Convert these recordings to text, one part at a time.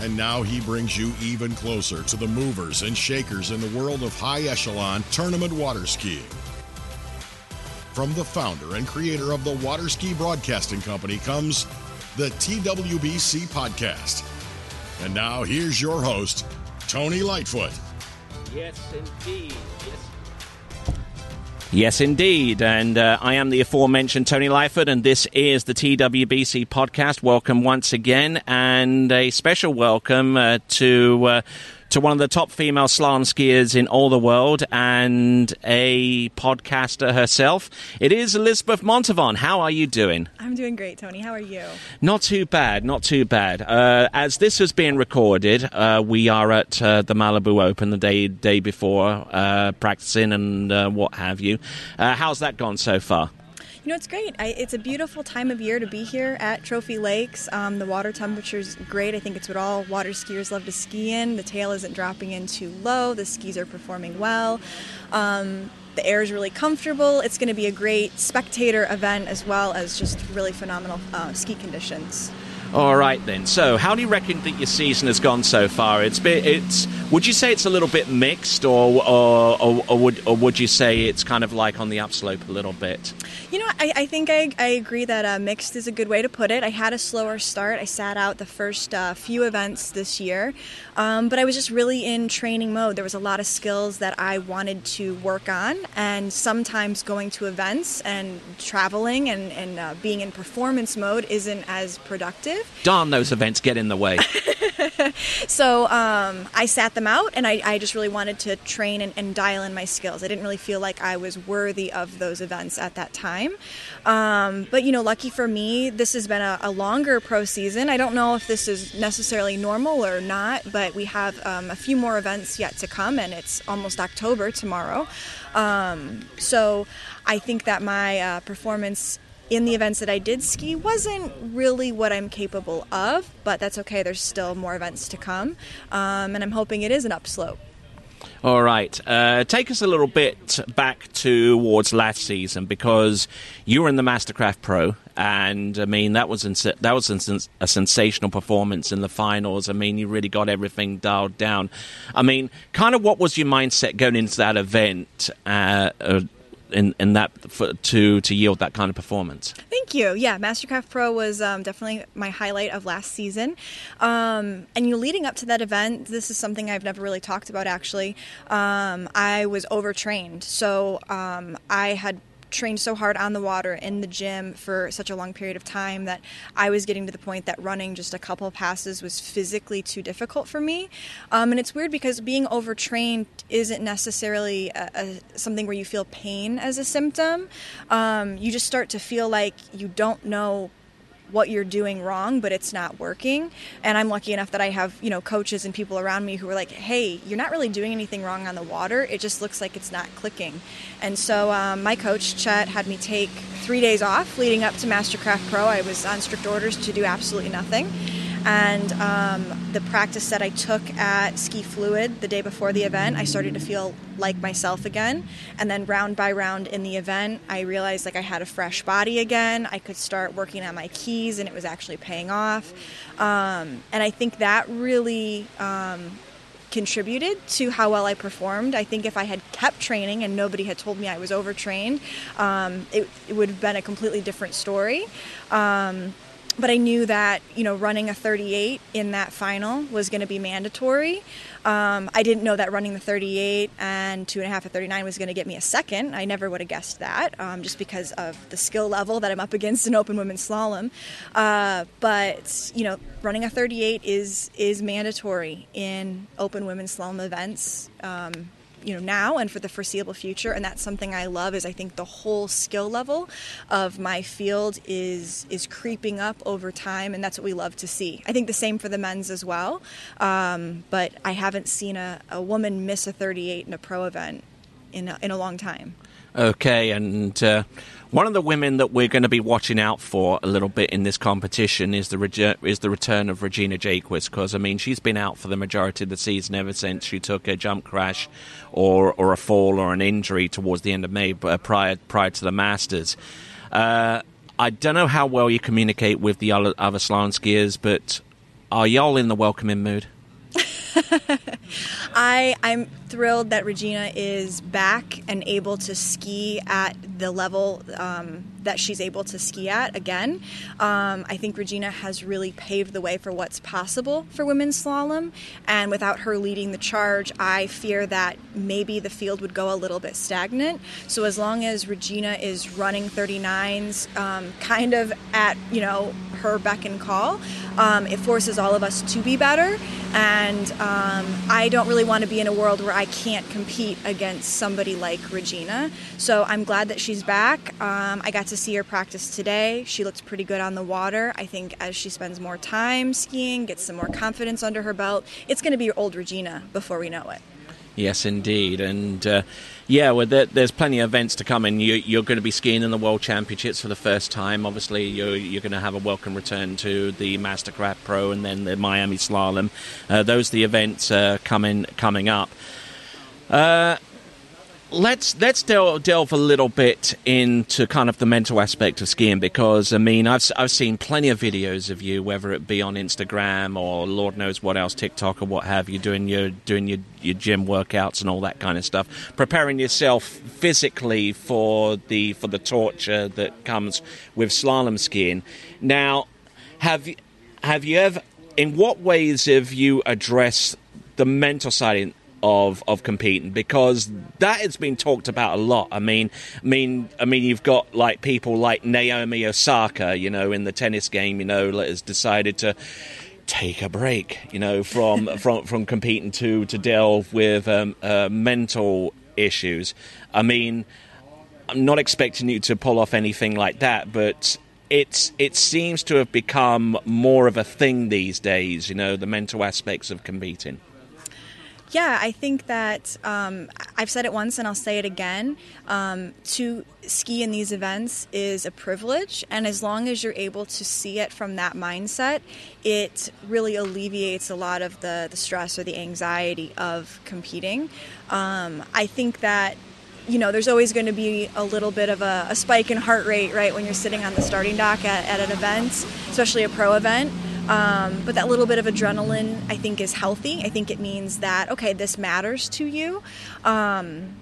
And now he brings you even closer to the movers and shakers in the world of high echelon tournament water skiing. From the founder and creator of the Water Ski Broadcasting Company comes the TWBC Podcast. And now here's your host, Tony Lightfoot. Yes, indeed. Yes. Yes, indeed. And uh, I am the aforementioned Tony Lightfoot, and this is the TWBC podcast. Welcome once again, and a special welcome uh, to. Uh, to one of the top female slalom skiers in all the world and a podcaster herself. It is Elizabeth Montavon. How are you doing? I'm doing great, Tony. How are you? Not too bad, not too bad. Uh, as this is being recorded, uh, we are at uh, the Malibu Open the day day before, uh, practicing and uh, what have you. Uh, how's that gone so far? You know, it's great. I, it's a beautiful time of year to be here at Trophy Lakes. Um, the water temperature is great. I think it's what all water skiers love to ski in. The tail isn't dropping in too low. The skis are performing well. Um, the air is really comfortable. It's going to be a great spectator event as well as just really phenomenal uh, ski conditions. All right then. So, how do you reckon that your season has gone so far? It's been, it's. Would you say it's a little bit mixed, or or, or, or would or would you say it's kind of like on the upslope a little bit? You know, I, I think I, I agree that uh, mixed is a good way to put it. I had a slower start. I sat out the first uh, few events this year, um, but I was just really in training mode. There was a lot of skills that I wanted to work on, and sometimes going to events and traveling and, and uh, being in performance mode isn't as productive. Darn, those events get in the way. So um, I sat them out, and I, I just really wanted to train and, and, dial in my skills. I didn't really feel like I was worthy of those events at that time. Um, but you know, lucky for me, this has been a, a, longer pro season. I don't know if this is necessarily normal or not, but we have um, a few more events yet to come, and it's almost October tomorrow. Um, so I think that my uh, performance in the events that I did ski wasn't really what I'm capable of, but that's okay. There's still more events to come, um, and I'm hoping it is an upslope. All right. Uh, take us a little bit back towards last season because you were in the Mastercraft Pro, and I mean that was that was a sensational performance in the finals. I mean, you really got everything dialed down. I mean, kind of what was your mindset going into that event? Uh, uh, in, in that for, to to yield that kind of performance. Thank you. Yeah, Mastercraft Pro was um, definitely my highlight of last season. Um, and you leading up to that event, this is something I've never really talked about. Actually, um, I was overtrained, so um, I had trained so hard on the water in the gym for such a long period of time that I was getting to the point that running just a couple passes was physically too difficult for me. Um, and it's weird because being overtrained isn't necessarily a, a, something where you feel pain as a symptom. Um, you just start to feel like you don't know what you're doing wrong, but it's not working. And I'm lucky enough that I have, you know, coaches and people around me who are like, hey, you're not really doing anything wrong on the water. It just looks like it's not clicking. And so um, my coach, Chet, had me take three days off leading up to Mastercraft Pro. I was on strict orders to do absolutely nothing. And um, the practice that I took at Ski Fluid the day before the event, I started to feel like myself again. And then round by round in the event, I realized like I had a fresh body again. I could start working on my keys, and it was actually paying off. Um, and I think that really. Um, contributed to how well I performed. I think if I had kept training and nobody had told me I was overtrained, um, it, it, would have been a completely different story. Um, but I knew that you know running a 38 in that final was going to be mandatory. Um, I didn't know that running the 38 and two and a half at 39 was going to get me a second. I never would have guessed that, um, just because of the skill level that I'm up against in open women's slalom. Uh, but you know, running a 38 is is mandatory in open women's slalom events. Um, you know now and for the foreseeable future and that's something I love is I think the whole skill level of my field is is creeping up over time and that's what we love to see. I think the same for the men's as well um, but I haven't seen a, a woman miss a 38 in a pro event in a, in a long time Okay, and uh, one of the women that we're going to be watching out for a little bit in this competition is the rege- is the return of Regina Jaquess because I mean she's been out for the majority of the season ever since she took a jump crash or or a fall or an injury towards the end of May uh, prior prior to the Masters. Uh, I don't know how well you communicate with the other, other slalom skiers, but are y'all in the welcoming mood? I I'm thrilled that Regina is back and able to ski at the level um, that she's able to ski at again. Um, I think Regina has really paved the way for what's possible for women's slalom, and without her leading the charge, I fear that maybe the field would go a little bit stagnant. So as long as Regina is running 39s, um, kind of at you know her beck and call, um, it forces all of us to be better. And um, I don't really want to be in a world where I can't compete against somebody like Regina. So I'm glad that she's back. Um, I got to see her practice today. She looked pretty good on the water. I think as she spends more time skiing, gets some more confidence under her belt, it's going to be old Regina before we know it. Yes, indeed, and uh, yeah, well, there, there's plenty of events to come, and you, are going to be skiing in the World Championships for the first time. Obviously, you're, you're going to have a welcome return to the Mastercraft Pro and then the Miami Slalom. Uh, those are the events uh, coming coming up. Let's let's delve, delve a little bit into kind of the mental aspect of skiing because I mean I've I've seen plenty of videos of you whether it be on Instagram or Lord knows what else TikTok or what have you doing your doing your your gym workouts and all that kind of stuff preparing yourself physically for the for the torture that comes with slalom skiing. Now have you have you ever in what ways have you addressed the mental side of of competing because that has been talked about a lot. I mean, I mean, I mean, you've got like people like Naomi Osaka, you know, in the tennis game, you know, has decided to take a break, you know, from from from competing to to delve with um, uh, mental issues. I mean, I'm not expecting you to pull off anything like that, but it's it seems to have become more of a thing these days. You know, the mental aspects of competing. Yeah, I think that um, I've said it once and I'll say it again. Um, to ski in these events is a privilege, and as long as you're able to see it from that mindset, it really alleviates a lot of the, the stress or the anxiety of competing. Um, I think that you know, there's always going to be a little bit of a, a, spike in heart rate, right, when you're sitting on the starting dock at, at an event, especially a pro event. Um, but that little bit of adrenaline, I think, is healthy. I think it means that, okay, this matters to you. Um,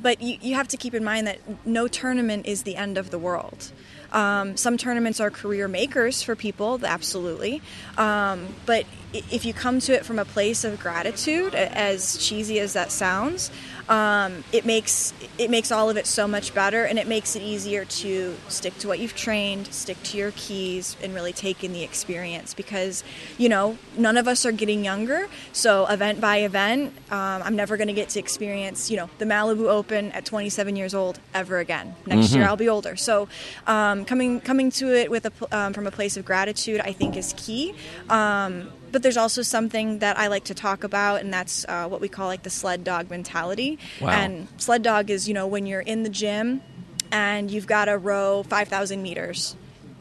but you, you have to keep in mind that no tournament is the end of the world. Um, some tournaments are career makers for people, absolutely. Um, but if you come to it from a place of gratitude, as cheesy as that sounds, um, it makes it makes all of it so much better, and it makes it easier to stick to what you've trained, stick to your keys, and really take in the experience. Because you know, none of us are getting younger, so event by event, um, I'm never going to get to experience you know the Malibu Open at 27 years old ever again. Next mm-hmm. year I'll be older, so um, coming coming to it with a um, from a place of gratitude, I think is key. Um, but there's also something that I like to talk about, and that's uh, what we call like the sled dog mentality. Wow. And sled dog is, you know, when you're in the gym and you've got to row 5,000 meters.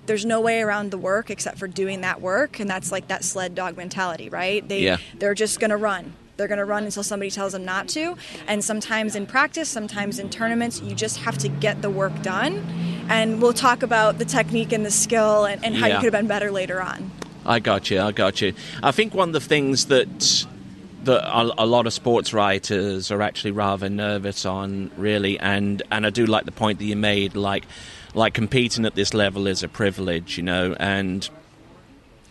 There's no way around the work except for doing that work, and that's like that sled dog mentality, right? They yeah. they're just gonna run. They're going to run until somebody tells them not to. And sometimes in practice, sometimes in tournaments, you just have to get the work done. And we'll talk about the technique and the skill and, and how yeah. you could have been better later on. I got you. I got you. I think one of the things that that a, lot of sports writers are actually rather nervous on, really, and and I do like the point that you made, like like competing at this level is a privilege, you know, and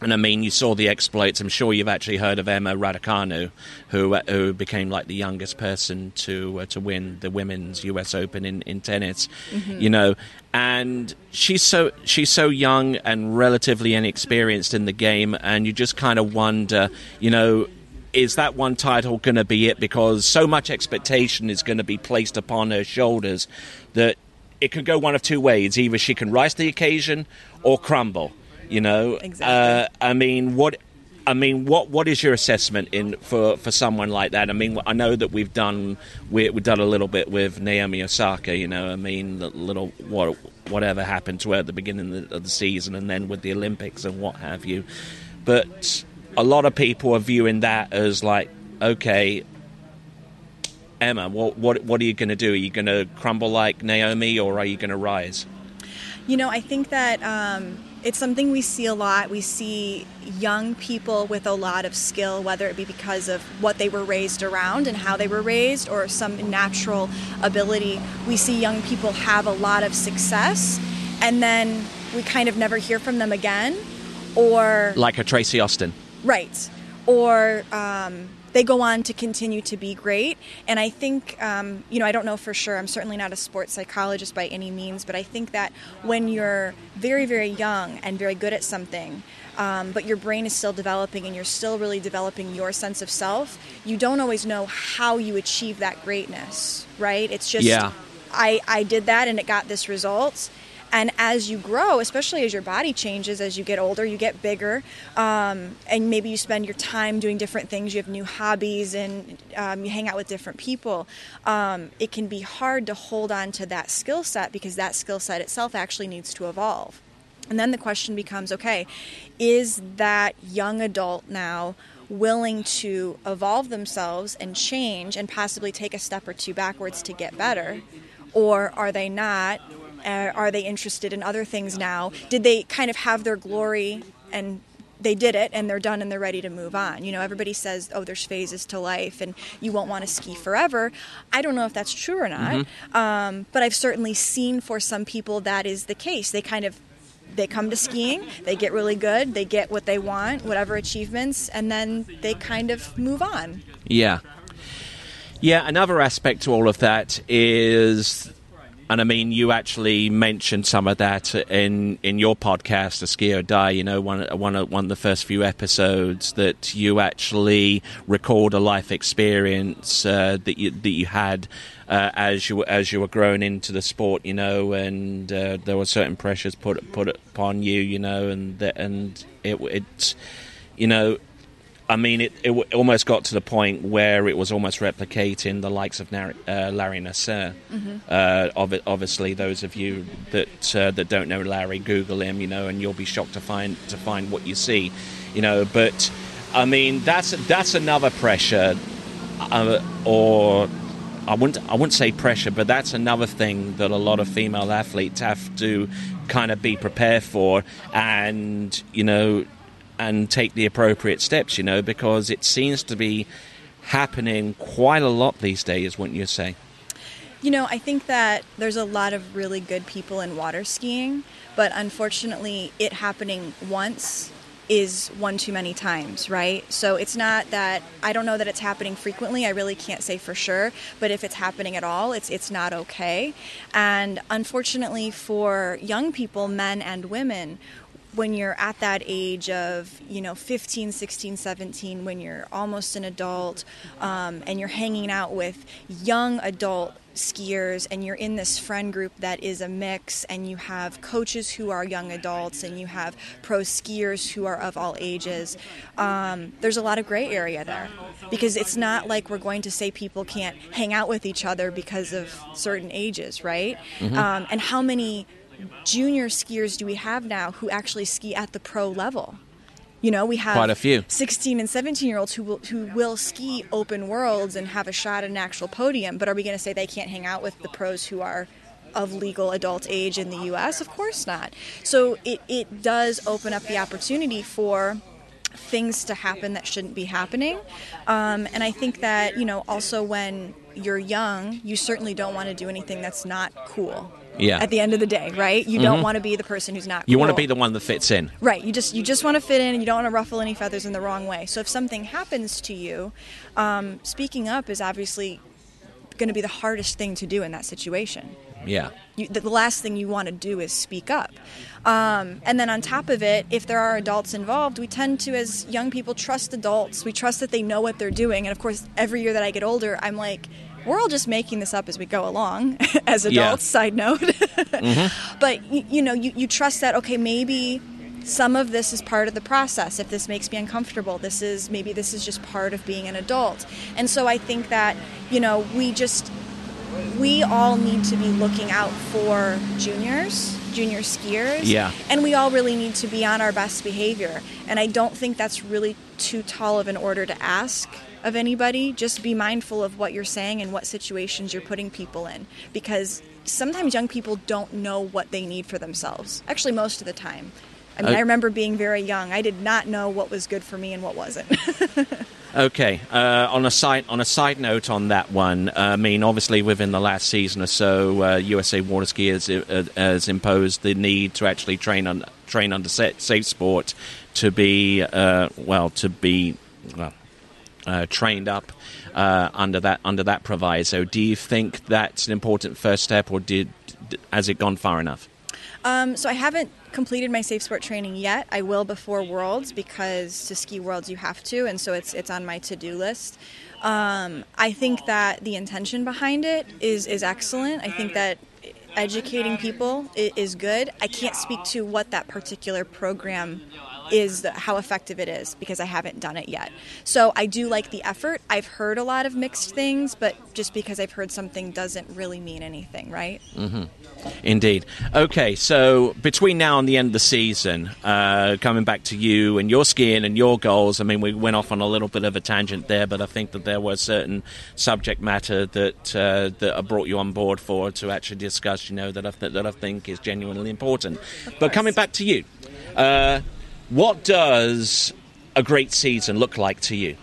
and I mean, you saw the exploits. I'm sure you've actually heard of Emma Raducanu, who uh, who became like the youngest person to uh, to win the women's U.S. Open in, in tennis. Mm-hmm. You know, and she's so she's so young and relatively inexperienced in the game, and you just kind of wonder, you know, is that one title going to be it? Because so much expectation is going to be placed upon her shoulders that it can go one of two ways. Either she can rise to the occasion or crumble. You know, Exactly. uh, I mean, what? I mean, what what is your assessment in for, for someone like that? I mean, I know that we've done we, we've done a little bit with Naomi Osaka. You know, I mean, the little what whatever happened to her at the beginning of the, of the season, and then with the Olympics and what have you. But a lot of people are viewing that as like, okay, Emma, what what what are you going to do? Are you going to crumble like Naomi, or are you going to rise? You know, I think that um, it's something we see a lot. We see young people with a lot of skill, whether it be because of what they were raised around and how they were raised, or some natural ability. We see young people have a lot of success, and then we kind of never hear from them again, or Like a Tracy Austin. Right. Or um, they go on to continue to be great. And I think, um, you know, I don't know for sure. I'm certainly not a sports psychologist by any means, but I think that when you're very, very young and very good at something, um, but your brain is still developing and you're still really developing your sense of self, you don't always know how you achieve that greatness, right? It's just, Yeah. I, I did that and it got this result. And as you grow, especially as your body changes, as you get older, you get bigger, um, and maybe you spend your time doing different things. You have new hobbies, and um, you hang out with different people. Um, it can be hard to hold on to that skill set because that skill set itself actually needs to evolve. And then the question becomes okay, is that young adult now willing to evolve themselves and change and possibly take a step or two backwards to get better? Or are they not? Uh, are they interested in other things now? Did they kind of have their glory and they did it and they're done and they're ready to move on. You know, everybody says, oh, there's phases to life and you won't want to ski forever. I don't know if that's true or not, um, but I've certainly seen for some people that is the case. They kind of they come to skiing, they get really good, they get what they want, whatever achievements, and then they kind of move on. Yeah. Yeah, another aspect to all of that is, and I mean, you actually mentioned some of that in, in your podcast, A Ski or Die, you know, one, one, of- one of the first few episodes that you actually record a life experience uh, that, you, that you had uh, as you as you were growing into the sport, you know, and uh, there were certain pressures put put upon you, you know, and and it it's you know I mean, it, it almost got to the point where it was almost replicating the likes of Nar- uh, Larry Nassar. Uh, ob- obviously, those of you that uh, that don't know Larry, Google him, you know, and you'll be shocked to find to find what you see, you know. But I mean, that's that's another pressure, uh, or I wouldn't I wouldn't say pressure, but that's another thing that a lot of female athletes have to kind of be prepared for, and you know, and take the appropriate steps, you know, because it seems to be happening quite a lot these days, wouldn't you say? You know, I think that there's a lot of really good people in water skiing, but unfortunately, it happening once is one too many times, right? So it's not that I don't know that it's happening frequently. I really can't say for sure, but if it's happening at all, it's it's not okay. And unfortunately for young people, men and women, when you're at that age of you know 15 16 17 when you're almost an adult um, and you're hanging out with young adult skiers and you're in this friend group that is a mix and you have coaches who are young adults and you have pro skiers who are of all ages um, there's a lot of gray area there. Because it's not like we're going to say people can't hang out with each other because of certain ages right? Um, and how many junior skiers do we have now who actually ski at the pro level? You know, we have Quite a few. 16 and 17 year olds who will, who will ski open worlds and have a shot at an actual podium, but are we going to say they can't hang out with the pros who are of legal adult age in the US? Of course not. So it, it does open up the opportunity for things to happen that shouldn't be happening. Um, and I think that, you know, also when you're young, you certainly don't want to do anything that's not cool. Yeah. At the end of the day, right? You don't want to be the person who's not. You want to be the one that fits in. Right. You just you just want to fit in, and you don't want to ruffle any feathers in the wrong way. So if something happens to you, um, speaking up is obviously going to be the hardest thing to do in that situation. Yeah. You, the last thing you want to do is speak up. Um, and then on top of it, if there are adults involved, we tend to, as young people, trust adults. We trust that they know what they're doing. And of course, every year that I get older, I'm like, we're all just making this up as we go along as adults, Yeah. side note. Mm-hmm. But, you, you know, you, you trust that, okay, maybe some of this is part of the process. If this makes me uncomfortable, this is maybe this is just part of being an adult. And so I think that, you know, we just we all need to be looking out for juniors, junior skiers. Yeah. And we all really need to be on our best behavior. And I don't think that's really too tall of an order to ask of anybody. Just be mindful of what you're saying and what situations you're putting people in. Because sometimes young people don't know what they need for themselves. Actually, most of the time. I mean, Uh, I remember being very young. I did not know what was good for me and what wasn't. Okay. Uh, on a side on a side note on that one, uh, I mean, obviously within the last season or so, uh, USA Water Ski has, uh, has imposed the need to actually train on train under sa- safe sport to be uh, well to be well uh, trained up uh, under that under that proviso. Do you think that's an important first step, or did has it gone far enough? Um, so I haven't completed my safe sport training yet. I will before Worlds because to ski Worlds you have to, and so it's it's on my to do list. Um, I think that the intention behind it is is excellent. I think that educating people is good. I can't speak to what that particular program is, how effective it is, because I haven't done it yet. So I do like the effort. I've heard a lot of mixed things, but just because I've heard something doesn't really mean anything, right? Indeed. Okay, so between now and the end of the season, uh, coming back to you and your skiing and your goals, I mean, we went off on a little bit of a tangent there, but I think that there was certain subject matter that uh, that I brought you on board for to actually discuss. You know that I th- that I think is genuinely important. But coming back to you, uh, what does a great season look like to you,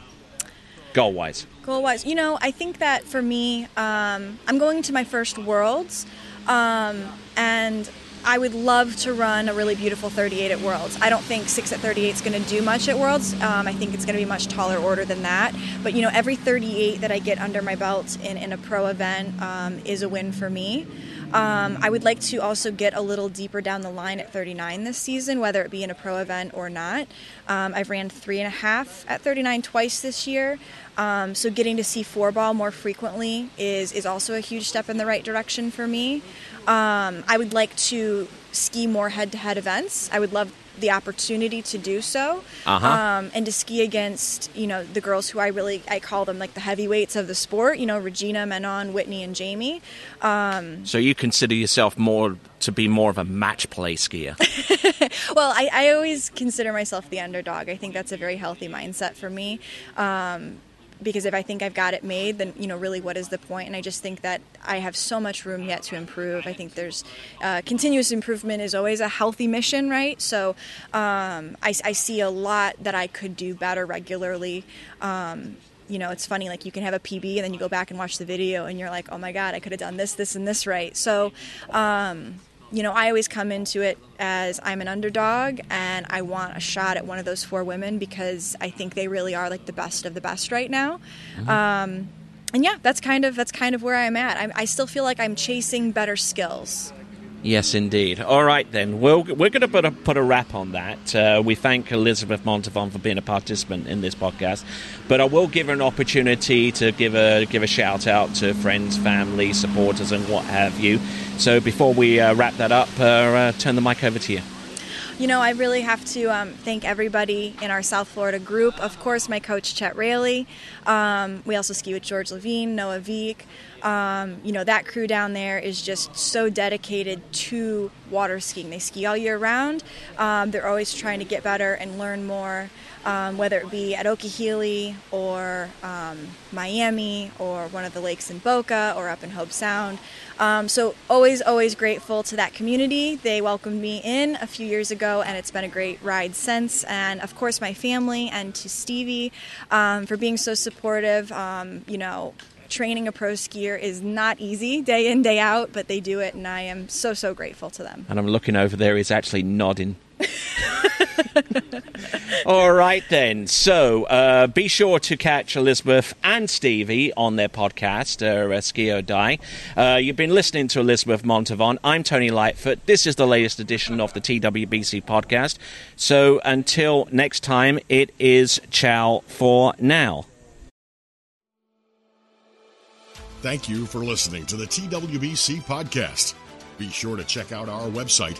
goal wise? Goal wise, you know, I think that for me, um, I'm going to my first Worlds, um, and I would love to run a really beautiful 38 at Worlds. I don't think 6 at 38 is going to do much at Worlds. Um, I think it's going to be much taller order than that. But, you know, every 38 that I get under my belt in, in a pro event um, is a win for me. Um, I would like to also get a little deeper down the line at 39 this season, whether it be in a pro event or not. Um, I've ran three and a half at 39 twice this year, um, so getting to see four ball more frequently is is also a huge step in the right direction for me. Um, I would like to ski more head-to-head events. I would love the opportunity to do so, Uh-huh. um, and to ski against you know the girls who I really I call them like the heavyweights of the sport. You know Regina, Manon, Whitney, and Jamie. So you consider yourself more to be more of a match play skier? Well, I, I always consider myself the underdog. I think that's a very healthy mindset for me. Um, because if I think I've got it made, then you know, really, what is the point? And I just think that I have so much room yet to improve. I think there's uh, continuous improvement is always a healthy mission, right? So um, I, I see a lot that I could do better regularly. Um, you know, it's funny, like you can have a PB and then you go back and watch the video and you're like, oh my God, I could have done this, this, and this right. So, um, you know, I always come into it as I'm an underdog and I want a shot at one of those four women because I think they really are like the best of the best right now. Um, and yeah, that's kind of that's kind of where I'm at. I'm, I still feel like I'm chasing better skills. Yes, indeed. All right, then. We'll, we're going to put a, put a wrap on that. Uh, we thank Elizabeth Montavon for being a participant in this podcast. But I will give her an opportunity to give a, give a shout out to friends, family, supporters, and what have you. So before we uh, wrap that up, uh, uh, turn the mic over to you. You know, I really have to um, thank everybody in our South Florida group. Of course, my coach Chet Raley. Um, we also ski with George Levine, Noah Veek. Um, you know, that crew down there is just so dedicated to water skiing. They ski all year round. Um, they're always trying to get better and learn more, um, whether it be at Okeeheelee or um, Miami or one of the lakes in Boca or up in Hobe Sound. Um, so always, always grateful to that community. They welcomed me in a few years ago, and it's been a great ride since. And of course, my family and to Stevie um, for being so supportive. Um, you know, training a pro skier is not easy day in day out, but they do it, and I am so so grateful to them. And I'm looking over there, he's actually nodding All right, then. So uh, be sure to catch Elizabeth and Stevie on their podcast, uh, Ski Die. Uh, you've been listening to Elizabeth Montavon. I'm Tony Lightfoot. This is the latest edition of the TWBC podcast. So until next time, it is ciao for now. Thank you for listening to the TWBC podcast. Be sure to check out our website